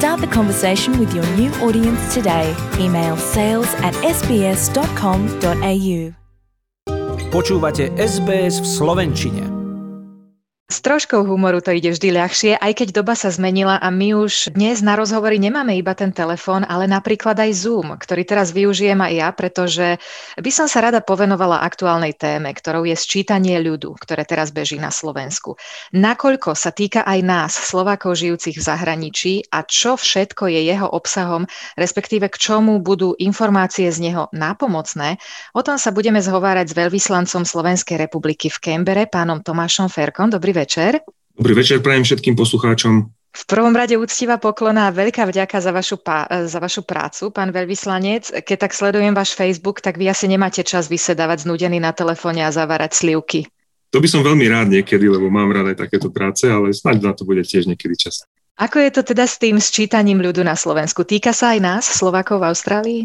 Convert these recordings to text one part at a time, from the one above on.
Start the conversation with your new audience today. Email sales at sbs.com.au. Počúvate SBS v Slovenčine. S troškou humoru to ide vždy ľahšie, aj keď doba sa zmenila a my už dnes na rozhovory nemáme iba ten telefón, ale napríklad aj Zoom, ktorý teraz využijem aj ja, pretože by som sa rada povenovala aktuálnej téme, ktorou je sčítanie ľudu, ktoré teraz beží na Slovensku. Nakoľko sa týka aj nás, Slovákov žijúcich v zahraničí a čo všetko je jeho obsahom, respektíve k čomu budú informácie z neho nápomocné, o tom sa budeme zhovárať s veľvyslancom Slovenskej republiky v Kembere, pánom Tomášom Ferkom. Dobrý večer. Dobrý večer prajem všetkým poslucháčom. V prvom rade úctivá poklona a veľká vďaka za vašu, pá- za vašu prácu, pán veľvyslanec. Keď tak sledujem váš Facebook, tak vy asi nemáte čas vysedávať znudený na telefóne a zavárať slivky. To by som veľmi rád niekedy, lebo mám rád aj takéto práce, ale snáď na to bude tiež niekedy čas. Ako je to teda s tým sčítaním ľudu na Slovensku? Týka sa aj nás, Slovákov v Austrálii?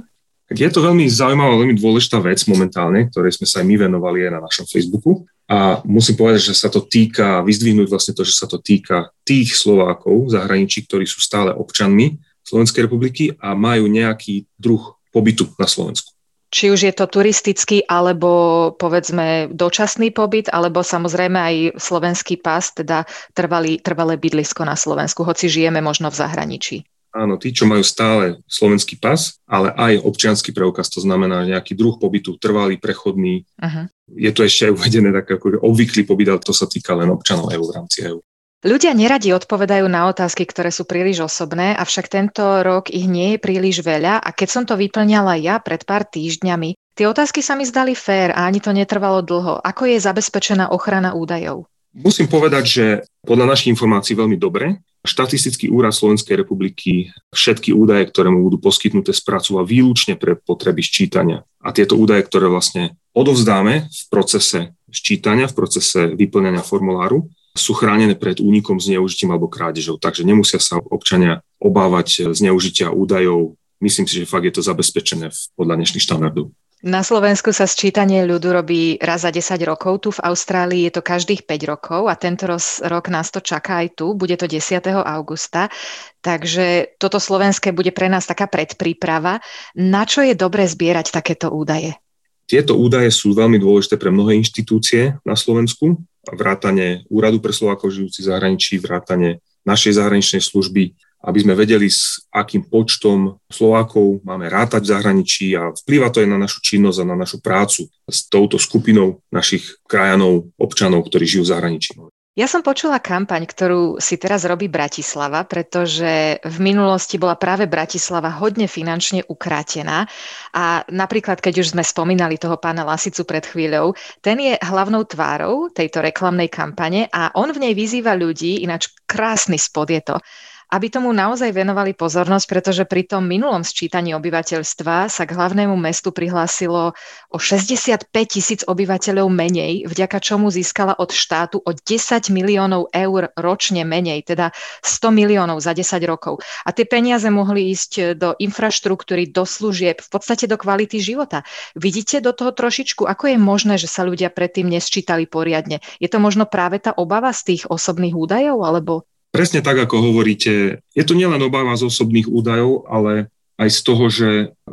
Je to veľmi zaujímavá, veľmi dôležitá vec momentálne, ktorej sme sa aj my venovali aj na našom Facebooku. A musím povedať, že sa to týka, vyzdvihnúť vlastne to, že sa to týka tých Slovákov v zahraničí, ktorí sú stále občanmi Slovenskej republiky a majú nejaký druh pobytu na Slovensku. Či už je to turistický, alebo povedzme dočasný pobyt, alebo samozrejme aj slovenský pás, teda trvalý, trvalé bydlisko na Slovensku, hoci žijeme možno v zahraničí. Áno, tí, čo majú stále slovenský pas, ale aj občianský preukaz, to znamená nejaký druh pobytu, trvalý, prechodný. Uh-huh. Je to ešte aj uvedené tak ako obvyklý pobyt, ale to sa týka len občanov EU v rámci EU. Ľudia neradi odpovedajú na otázky, ktoré sú príliš osobné, avšak tento rok ich nie je príliš veľa a keď som to vyplňala ja pred pár týždňami, tie otázky sa mi zdali fér a ani to netrvalo dlho. Ako je zabezpečená ochrana údajov? Musím povedať, že podľa našich informácií veľmi dobre. Štatistický úrad Slovenskej republiky všetky údaje, ktoré mu budú poskytnuté, spracúva výlučne pre potreby ščítania. A tieto údaje, ktoré vlastne odovzdáme v procese ščítania, v procese vyplňania formuláru, sú chránené pred únikom, zneužitím alebo krádežou. Takže nemusia sa občania obávať zneužitia údajov. Myslím si, že fakt je to zabezpečené podľa dnešných štandardov. Na Slovensku sa sčítanie ľudu robí raz za 10 rokov, tu v Austrálii je to každých 5 rokov a tento rok nás to čaká aj tu, bude to 10. augusta, takže toto slovenské bude pre nás taká predpríprava. Na čo je dobre zbierať takéto údaje? Tieto údaje sú veľmi dôležité pre mnohé inštitúcie na Slovensku, vrátane Úradu pre Slovákov žijúcich v zahraničí, vrátane našej zahraničnej služby, aby sme vedeli, s akým počtom Slovákov máme rátať v zahraničí a vplýva to aj na našu činnosť a na našu prácu s touto skupinou našich krajanov, občanov, ktorí žijú v zahraničí. Ja som počula kampaň, ktorú si teraz robí Bratislava, pretože v minulosti bola práve Bratislava hodne finančne ukrátená a napríklad, keď už sme spomínali toho pána Lasicu pred chvíľou, ten je hlavnou tvárou tejto reklamnej kampane a on v nej vyzýva ľudí, ináč krásny spod je to, aby tomu naozaj venovali pozornosť, pretože pri tom minulom sčítaní obyvateľstva sa k hlavnému mestu prihlásilo o 65 tisíc obyvateľov menej, vďaka čomu získala od štátu o 10 miliónov eur ročne menej, teda 100 miliónov za 10 rokov. A tie peniaze mohli ísť do infraštruktúry, do služieb, v podstate do kvality života. Vidíte do toho trošičku, ako je možné, že sa ľudia predtým nesčítali poriadne? Je to možno práve tá obava z tých osobných údajov, alebo Presne tak, ako hovoríte, je to nielen obava z osobných údajov, ale aj z toho, že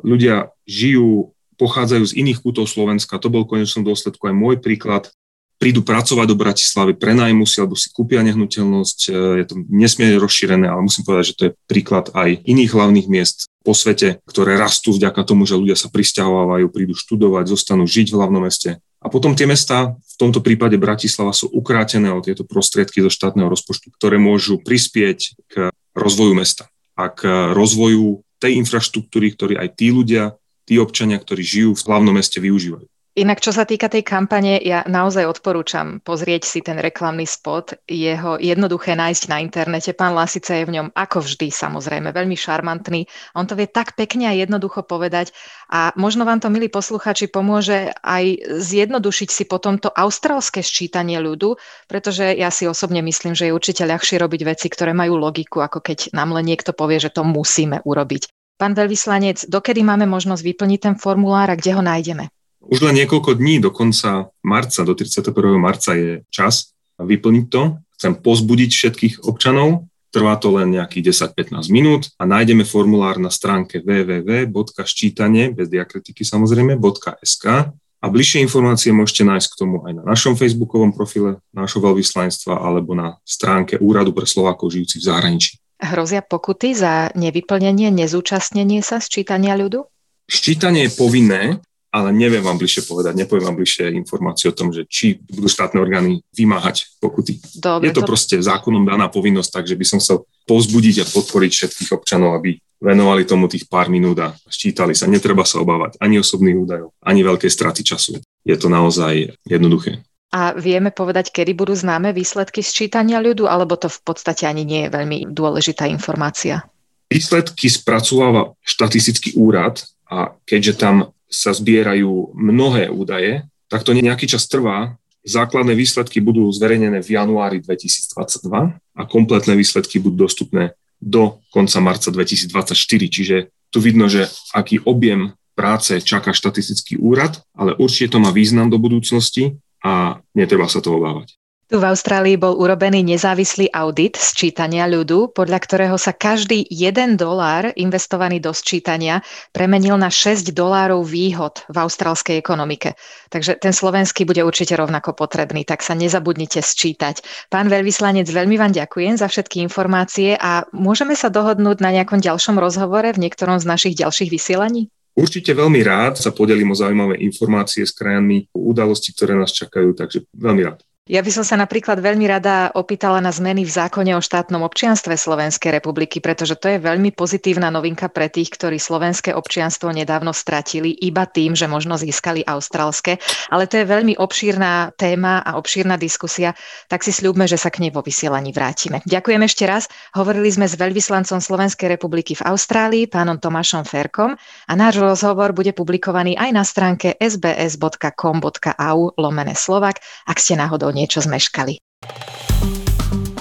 ľudia žijú, pochádzajú z iných kútov Slovenska. To bol konečnom dôsledku aj môj príklad. Prídu pracovať do Bratislavy, prenajmu si alebo si kúpia nehnuteľnosť. E, je to nesmierne rozšírené, ale musím povedať, že to je príklad aj iných hlavných miest po svete, ktoré rastú vďaka tomu, že ľudia sa pristahovávajú, prídu študovať, zostanú žiť v hlavnom meste. A potom tie mesta, v tomto prípade Bratislava, sú ukrátené o tieto prostriedky zo štátneho rozpočtu, ktoré môžu prispieť k rozvoju mesta a k rozvoju tej infraštruktúry, ktorý aj tí ľudia, tí občania, ktorí žijú v hlavnom meste, využívajú. Inak, čo sa týka tej kampane, ja naozaj odporúčam pozrieť si ten reklamný spot. Jeho jednoduché nájsť na internete. Pán Lasica je v ňom ako vždy, samozrejme, veľmi šarmantný. On to vie tak pekne a jednoducho povedať. A možno vám to, milí posluchači, pomôže aj zjednodušiť si potom to austrálske sčítanie ľudu, pretože ja si osobne myslím, že je určite ľahšie robiť veci, ktoré majú logiku, ako keď nám len niekto povie, že to musíme urobiť. Pán veľvyslanec, dokedy máme možnosť vyplniť ten formulár a kde ho nájdeme? Už len niekoľko dní, do konca marca, do 31. marca je čas vyplniť to. Chcem pozbudiť všetkých občanov, trvá to len nejakých 10-15 minút a nájdeme formulár na stránke www.ščítanie, bez diakritiky samozrejme, .sk a bližšie informácie môžete nájsť k tomu aj na našom facebookovom profile nášho veľvyslanectva alebo na stránke Úradu pre Slovákov žijúcich v zahraničí. Hrozia pokuty za nevyplnenie, nezúčastnenie sa sčítania ľudu? Ščítanie je povinné, ale neviem vám bližšie povedať, nepoviem vám bližšie informácie o tom, že či budú štátne orgány vymáhať pokuty. Dobre, je to, to proste zákonom daná povinnosť, takže by som chcel povzbudiť a podporiť všetkých občanov, aby venovali tomu tých pár minút a ščítali sa. Netreba sa obávať ani osobných údajov, ani veľké straty času. Je to naozaj jednoduché. A vieme povedať, kedy budú známe výsledky sčítania ľudu, alebo to v podstate ani nie je veľmi dôležitá informácia? Výsledky spracováva štatistický úrad a keďže tam sa zbierajú mnohé údaje, tak to nejaký čas trvá. Základné výsledky budú zverejnené v januári 2022 a kompletné výsledky budú dostupné do konca marca 2024. Čiže tu vidno, že aký objem práce čaká štatistický úrad, ale určite to má význam do budúcnosti a netreba sa to obávať. Tu v Austrálii bol urobený nezávislý audit sčítania ľudu, podľa ktorého sa každý 1 dolár investovaný do sčítania premenil na 6 dolárov výhod v austrálskej ekonomike. Takže ten slovenský bude určite rovnako potrebný, tak sa nezabudnite sčítať. Pán veľvyslanec, veľmi vám ďakujem za všetky informácie a môžeme sa dohodnúť na nejakom ďalšom rozhovore v niektorom z našich ďalších vysielaní? Určite veľmi rád sa podelím o zaujímavé informácie s krajami, udalosti, ktoré nás čakajú, takže veľmi rád. Ja by som sa napríklad veľmi rada opýtala na zmeny v zákone o štátnom občianstve Slovenskej republiky, pretože to je veľmi pozitívna novinka pre tých, ktorí slovenské občianstvo nedávno stratili iba tým, že možno získali austrálske. Ale to je veľmi obšírna téma a obšírna diskusia, tak si sľúbme, že sa k nej vo vysielaní vrátime. Ďakujem ešte raz. Hovorili sme s veľvyslancom Slovenskej republiky v Austrálii, pánom Tomášom Ferkom a náš rozhovor bude publikovaný aj na stránke sbs.com.au lomene Slovak, ak ste náhodou niečo zmeškali.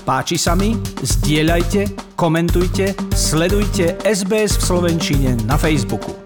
Páči sa mi? Zdieľajte, komentujte, sledujte SBS v Slovenčine na Facebooku.